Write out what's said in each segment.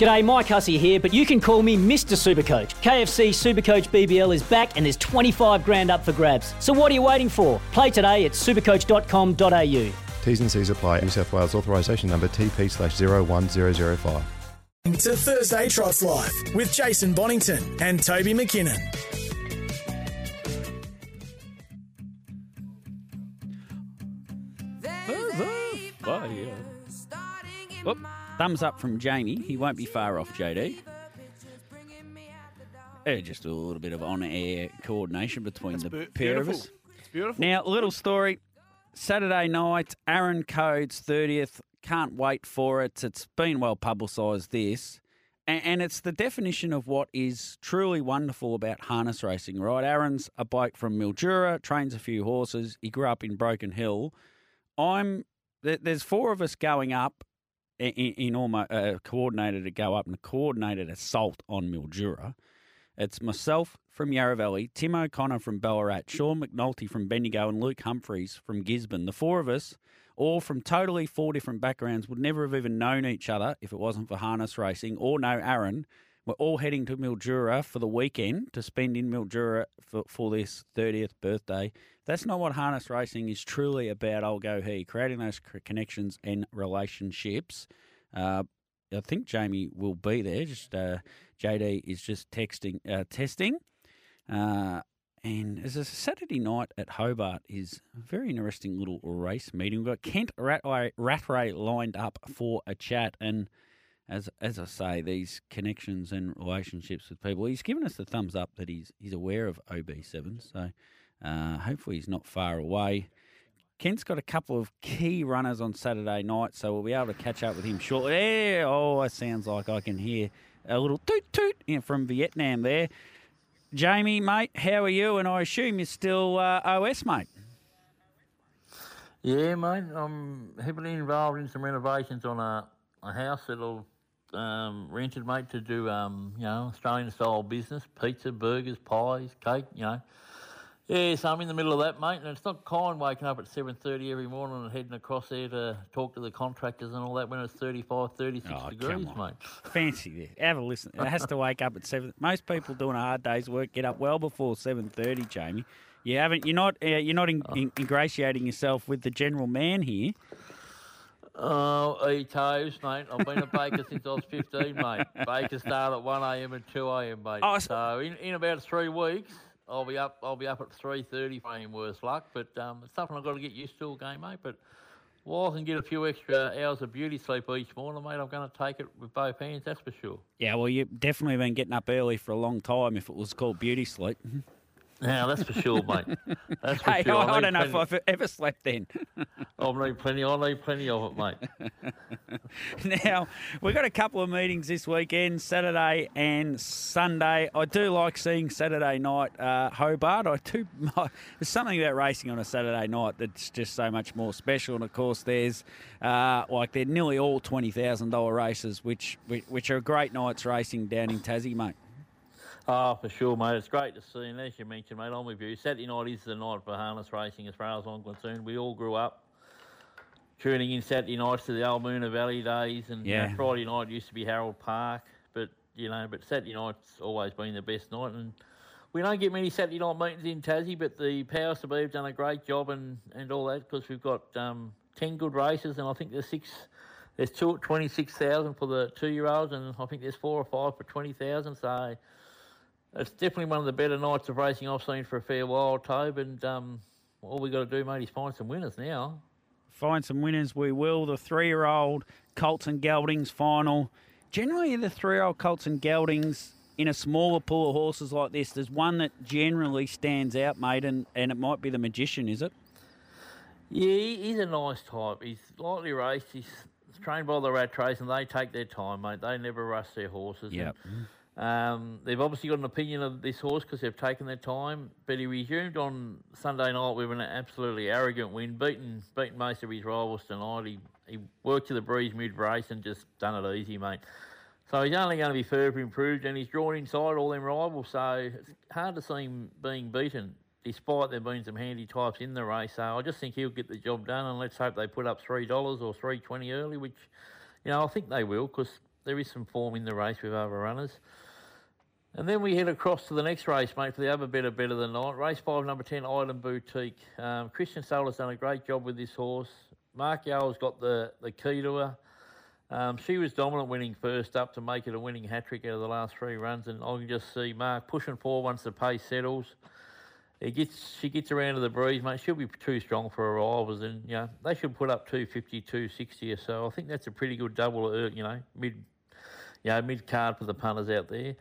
G'day, Mike Hussey here, but you can call me Mr. Supercoach. KFC Supercoach BBL is back and there's 25 grand up for grabs. So what are you waiting for? Play today at supercoach.com.au. T's and C's apply. New South Wales authorisation number TP slash 01005. To Thursday Trots Live with Jason Bonington and Toby McKinnon. Oh, yeah. Whoop. Thumbs up from Jamie. He won't be far off, JD. Eh, just a little bit of on-air coordination between the bu- pair beautiful. of us. It's beautiful. Now, little story. Saturday night, Aaron Code's 30th. Can't wait for it. It's been well publicised, this. And, and it's the definition of what is truly wonderful about harness racing, right? Aaron's a bloke from Mildura, trains a few horses. He grew up in Broken Hill. I'm there's four of us going up in, in almost uh, coordinated to go up and a coordinated assault on Mildura. It's myself from Yarra Valley, Tim O'Connor from Ballarat, Sean McNulty from Bendigo, and Luke Humphreys from Gisborne. The four of us, all from totally four different backgrounds, would never have even known each other if it wasn't for harness racing or know Aaron. We're all heading to Mildura for the weekend to spend in Mildura for, for this 30th birthday. That's not what harness racing is truly about, I'll go here, creating those connections and relationships. Uh, I think Jamie will be there. Just uh, JD is just texting, uh, testing. Uh, and as a Saturday night at Hobart is a very interesting little race meeting. We've got Kent Rattray, Rattray lined up for a chat, and as as I say, these connections and relationships with people. He's given us the thumbs up that he's he's aware of OB7, so uh, hopefully he's not far away. Kent's got a couple of key runners on Saturday night, so we'll be able to catch up with him shortly. Yeah, oh, it sounds like I can hear a little toot toot from Vietnam there. Jamie, mate, how are you? And I assume you're still uh, OS, mate. Yeah, mate. I'm heavily involved in some renovations on a, a house that'll um, rented, mate, to do um, you know Australian style business: pizza, burgers, pies, cake. You know. Yeah, so I'm in the middle of that, mate, and it's not kind waking up at 7.30 every morning and heading across there to talk to the contractors and all that when it's 35, 36 Oh, degrees, mate. Fancy this. Have a listen. It has to wake up at seven. Most people doing a hard day's work get up well before seven thirty. Jamie, you haven't. You're not. Uh, you're not in, in, ingratiating yourself with the general man here. Oh, eat toast, mate. I've been a baker since I was 15, mate. Bakers start at 1am and 2am, mate. Oh, so- in, in about three weeks, I'll be up. I'll be up at 3:30 for any worse luck. But um, it's something I've got to get used to game, mate. But while I can get a few extra hours of beauty sleep each morning, mate, I'm going to take it with both hands. That's for sure. Yeah, well, you've definitely been getting up early for a long time. If it was called beauty sleep. Now that's for sure, mate. That's for hey, sure. I, I don't know if I've ever slept then. I'll need plenty. I'll need plenty of it, mate. now we've got a couple of meetings this weekend, Saturday and Sunday. I do like seeing Saturday night uh, Hobart. I do. There's something about racing on a Saturday night that's just so much more special. And of course, there's uh, like they're nearly all twenty thousand dollar races, which which are great nights racing down in Tassie, mate. Oh, for sure, mate. It's great to see. And as you mentioned, mate, I'm with you. Saturday night is the night for harness racing, as far as I'm concerned. We all grew up tuning in Saturday nights to the Almuna Valley days, and you know, Yeah. Friday night used to be Harold Park. But you know, but Saturday night's always been the best night, and we don't get many Saturday night meetings in Tassie. But the powers to be have done a great job, and and all that because we've got um, ten good races, and I think there's six. There's two, 26,000 for the two-year-olds, and I think there's four or five for 20,000. So it's definitely one of the better nights of racing I've seen for a fair while, Tobe. And um, all we got to do, mate, is find some winners now. Find some winners, we will. The three-year-old Colts and Geldings final. Generally, the three-year-old Colts and Geldings in a smaller pool of horses like this, there's one that generally stands out, mate, and, and it might be the Magician, is it? Yeah, he's a nice type. He's lightly raced. He's trained by the Rattrays, and they take their time, mate. They never rush their horses. Yep. Um, they've obviously got an opinion of this horse because they've taken their time, but he resumed on Sunday night with an absolutely arrogant win, beaten beaten most of his rivals tonight. He, he worked to the breeze mid race and just done it easy, mate. So he's only going to be further improved, and he's drawn inside all them rivals. So it's hard to see him being beaten, despite there being some handy types in the race. So I just think he'll get the job done, and let's hope they put up three dollars or three twenty early, which you know I think they will, because there is some form in the race with other runners. And then we head across to the next race, mate, for the other better better than night. Race five, number ten, Island Boutique. Um, Christian Saylor's done a great job with this horse. Mark Yole's got the, the key to her. Um, she was dominant winning first up to make it a winning hat trick out of the last three runs, and I can just see Mark pushing forward once the pace settles. He gets she gets around to the breeze, mate. She'll be too strong for her rivals, and you know they should put up 250, 260 or so. I think that's a pretty good double, uh, you know, mid, you know, mid card for the punters out there.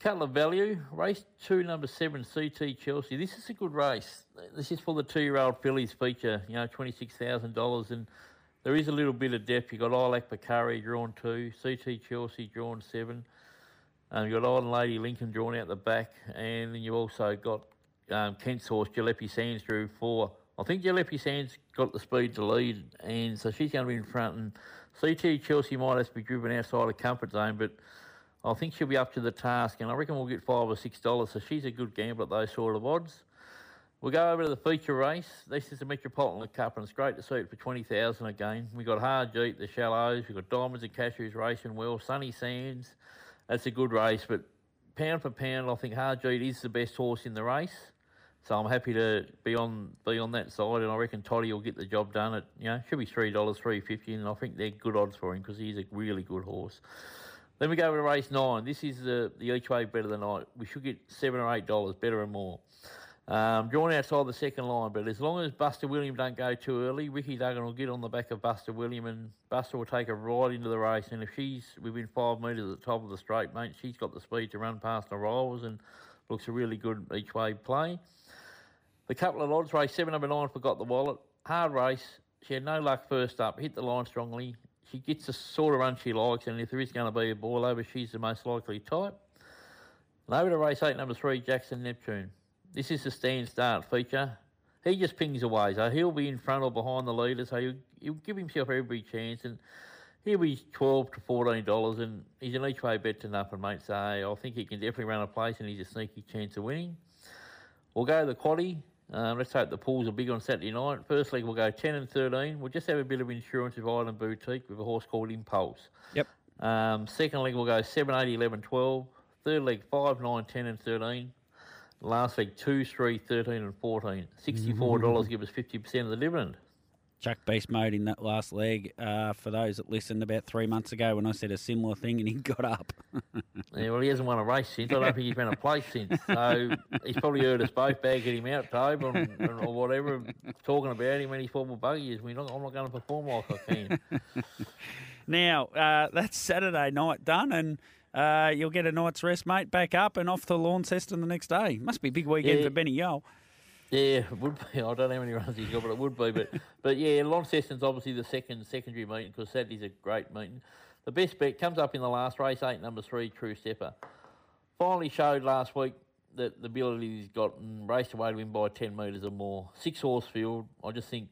Cutler Value, race two, number seven, CT Chelsea. This is a good race. This is for the two-year-old fillies feature, you know, $26,000. And there is a little bit of depth. You've got Ilac Bakari drawn two, CT Chelsea drawn seven. Um, you've got Old Lady Lincoln drawn out the back. And then you've also got um, Kent's horse, Jalopy Sands, drew four. I think Jalopy Sands got the speed to lead, and so she's going to be in front. And CT Chelsea might have to be driven outside of comfort zone, but I think she'll be up to the task, and I reckon we'll get five or six dollars. So she's a good gamble at those sort of odds. We'll go over to the feature race. This is the Metropolitan Cup, and it's great to see it for twenty thousand again. We've got Hard Jeep, the Shallows. We've got Diamonds and Cashews racing well. Sunny Sands. That's a good race, but pound for pound, I think Hard Jeep is the best horse in the race. So I'm happy to be on be on that side, and I reckon Toddy will get the job done. At you know, should be three dollars, three fifty, and I think they're good odds for him because he's a really good horse. Then we go to race nine. This is the, the each way better than I. We should get seven or eight dollars, better and more. Um, drawn outside the second line, but as long as Buster William don't go too early, Ricky Duggan will get on the back of Buster William, and Buster will take her right into the race. And if she's within five metres at the top of the straight, mate, she's got the speed to run past the rivals and looks a really good each way play. The couple of odds race seven number nine forgot the wallet. Hard race. She had no luck first up. Hit the line strongly she gets the sort of run she likes, and if there is going to be a ball over, she's the most likely type. And over to race eight, number three, Jackson Neptune. This is the stand start feature. He just pings away, so he'll be in front or behind the leader, so he'll, he'll give himself every chance, and he'll be twelve to fourteen dollars, and he's an each way bet to nothing, mate. So I think he can definitely run a place, and he's a sneaky chance of winning. We'll go to the quaddy. Um, let's hope the pools are big on Saturday night. First leg, we'll go 10 and 13. We'll just have a bit of insurance with Island Boutique with a horse called Impulse. Yep. Um, second leg, we'll go 7, 8, 11, 12. Third leg, 5, 9, 10 and 13. Last leg, 2, 3, 13 and 14. $64 give us 50% of the dividend. Chuck beast mode in that last leg. Uh, for those that listened about three months ago when I said a similar thing and he got up. yeah, well, he hasn't won a race since. I don't think he's been a place since. So he's probably heard us both bagging him out, Tobe, or whatever, talking about him when he's former buggy is. I'm not going to perform like I can. now, uh, that's Saturday night done, and uh, you'll get a night's rest, mate, back up and off to Launceston the next day. Must be a big weekend Yeah. for Benny Yole. Yeah, it would be. I don't know how many runs he's got, but it would be. But but yeah, Launceston's obviously the second secondary meeting because Saturday's a great meeting. The best bet comes up in the last race, eight number three, True Stepper. Finally showed last week that the ability he's got and raced away to win by ten metres or more. Six horse field. I just think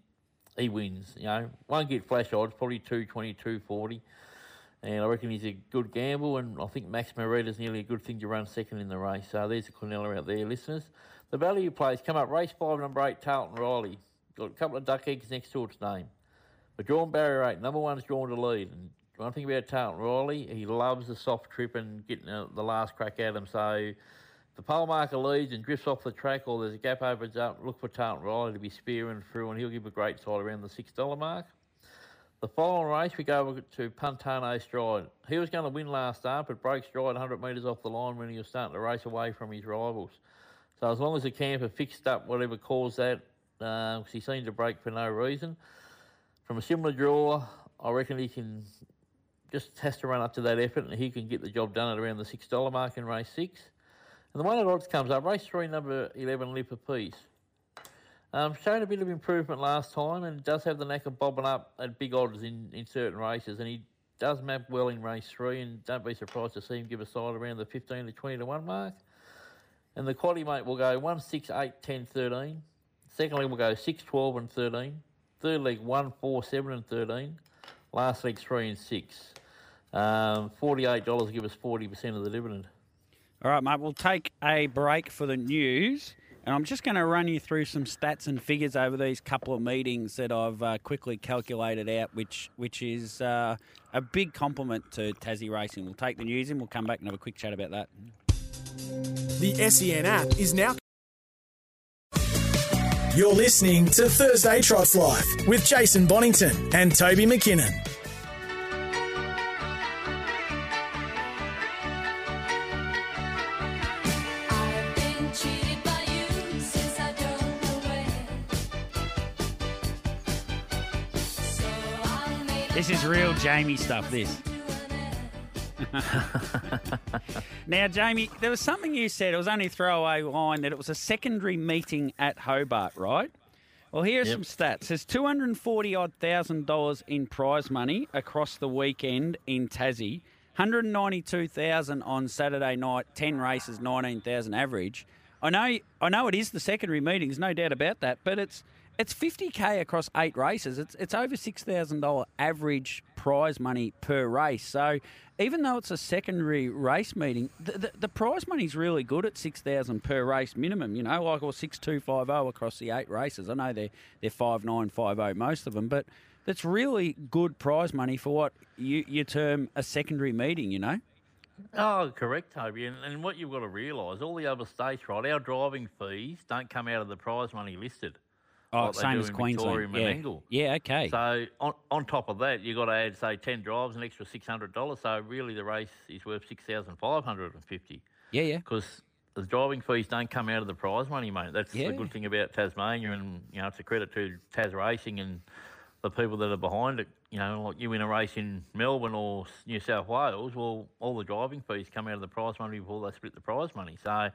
he wins. You know, won't get flash odds, probably two twenty, two forty. And I reckon he's a good gamble, and I think Max Marita's nearly a good thing to run second in the race. So there's a quinella out there, listeners. The value plays come up race five, number eight, Tarleton Riley. Got a couple of duck eggs next to its name. But drawn barrier eight, number one's drawn to lead. And one thing about Tarleton Riley, he loves the soft trip and getting the last crack at him. So the pole marker leads and drifts off the track or there's a gap opens up, look for Tarleton Riley to be spearing through and he'll give a great side around the $6 mark. The following race, we go over to Puntano Stride. He was going to win last start, but broke stride 100 metres off the line when he was starting to race away from his rivals. So as long as the camper fixed up whatever caused that, because he seemed to break for no reason, from a similar draw, I reckon he can just has to run up to that effort and he can get the job done at around the $6 mark in race six. And the one that odds comes up, race three, number 11, Lip Peace. Um, showed a bit of improvement last time and does have the knack of bobbing up at big odds in, in certain races. And he does map well in race three, and don't be surprised to see him give a side around the 15 to 20 to 1 mark. And the quaddy mate will go 1, 6, 8, 10, 13. Second leg will go 6, 12, and 13. Third leg 1, 4, 7, and 13. Last leg 3 and 6. Um, $48 give us 40% of the dividend. All right, mate, we'll take a break for the news. And I'm just going to run you through some stats and figures over these couple of meetings that I've uh, quickly calculated out, which which is uh, a big compliment to Tassie Racing. We'll take the news and we'll come back and have a quick chat about that. The SEN app is now. You're listening to Thursday Trots Live with Jason Bonington and Toby McKinnon. I've been cheated by you since I don't know when. So I made This is real Jamie stuff, this. Now, Jamie, there was something you said, it was only throwaway line, that it was a secondary meeting at Hobart, right? Well, here's Yep. some stats. There's 240 odd thousand dollars in prize money across the weekend in Tassie. 192,000 on Saturday night, 10 races, 19,000 average. I know I know it is the secondary meetings, no doubt about that, but it's it's 50k across 8 races. It's it's over $6,000 average prize money per race. So, even though it's a secondary race meeting, the, the, the prize money's really good at 6,000 per race minimum, you know, like or 6250 across the 8 races. I know they're they're 5950 most of them, but that's really good prize money for what you, you term a secondary meeting, you know? Oh, correct, Toby. And, and what you've got to realise, all the other states, right, our driving fees don't come out of the prize money listed. Oh, same as Queensland. Victoria Yeah. yeah, okay. So on, on top of that, you've got to add, say, 10 drives, an extra $600. So really the race is worth 6550 yeah, yeah. because the driving fees don't come out of the prize money, mate. That's Yeah. the good thing about Tasmania, and you know it's a credit to Tas Racing and the people that are behind it. You know, like you win a race in Melbourne or New South Wales, well, all the driving fees come out of the prize money before they split the prize money. So,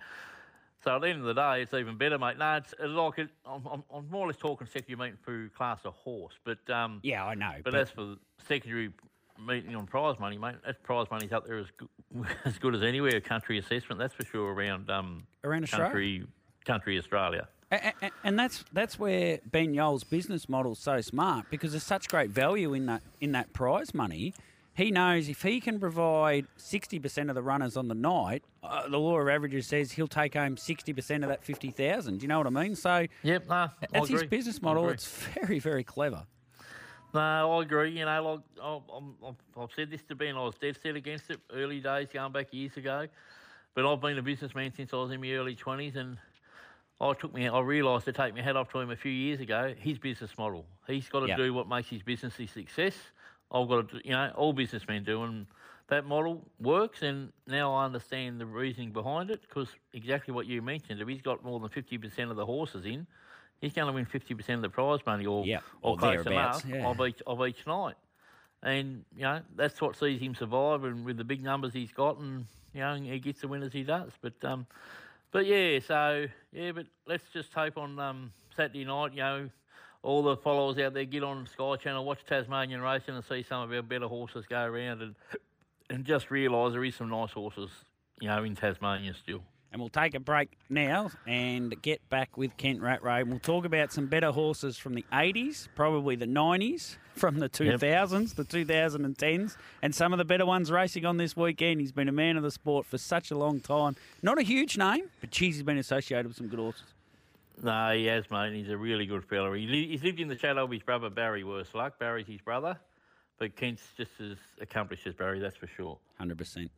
so at the end of the day, it's even better, mate. No, it's, it's like it, I'm, I'm, I'm more or less talking secondary meeting through class of horse, but um, Yeah, I know. but, as for secondary meeting on prize money, mate, that prize money's up there as good, as good as anywhere. Country assessment, that's for sure. Around um, Around Australia. country, country Australia. A- a- and that's that's where Ben Yole's business model's so smart because there's such great value in that in that prize money. He knows if he can provide 60% of the runners on the night, uh, the law of averages says he'll take home 60% of that 50,000. Do you know what I mean? So Yep, I that's his business model. It's very, very clever. No, I agree. You know, like I've- I've said this to Ben, I was dead set against it early days, going back years ago. But I've been a businessman since I was in my early twenties, and I took me. I realised to take my hat off to him a few years ago. His business model. He's got to Yeah. do what makes his business a success. I've got to, do, you know, all businessmen do, and that model works. And now I understand the reasoning behind it, because exactly what you mentioned. If he's got more than fifty percent of the horses in, he's going to win fifty percent of the prize money, or Yeah, or, or close enough yeah. of each of each night. And you know that's what sees him survive, and with the big numbers he's got, and you know he gets the winners he does. But um, but yeah, so yeah, but let's just hope on um Saturday night, you know, all the followers out there get on Sky Channel, watch Tasmanian racing, and see some of our better horses go around, and and just realise there is some nice horses, you know, in Tasmania still. And we'll take a break now and get back with Kent Rattray. And we'll talk about some better horses from the 80s, probably the 90s, from the 2000s, the 2010s, and some of the better ones racing on this weekend. He's been a man of the sport for such a long time. Not a huge name, but geez, he's been associated with some good horses. No, he has, mate. He's a really good fella. He li- he's lived in the shadow of his brother Barry. Worse luck, Barry's his brother, but Kent's just as accomplished as Barry. That's for sure. 100%.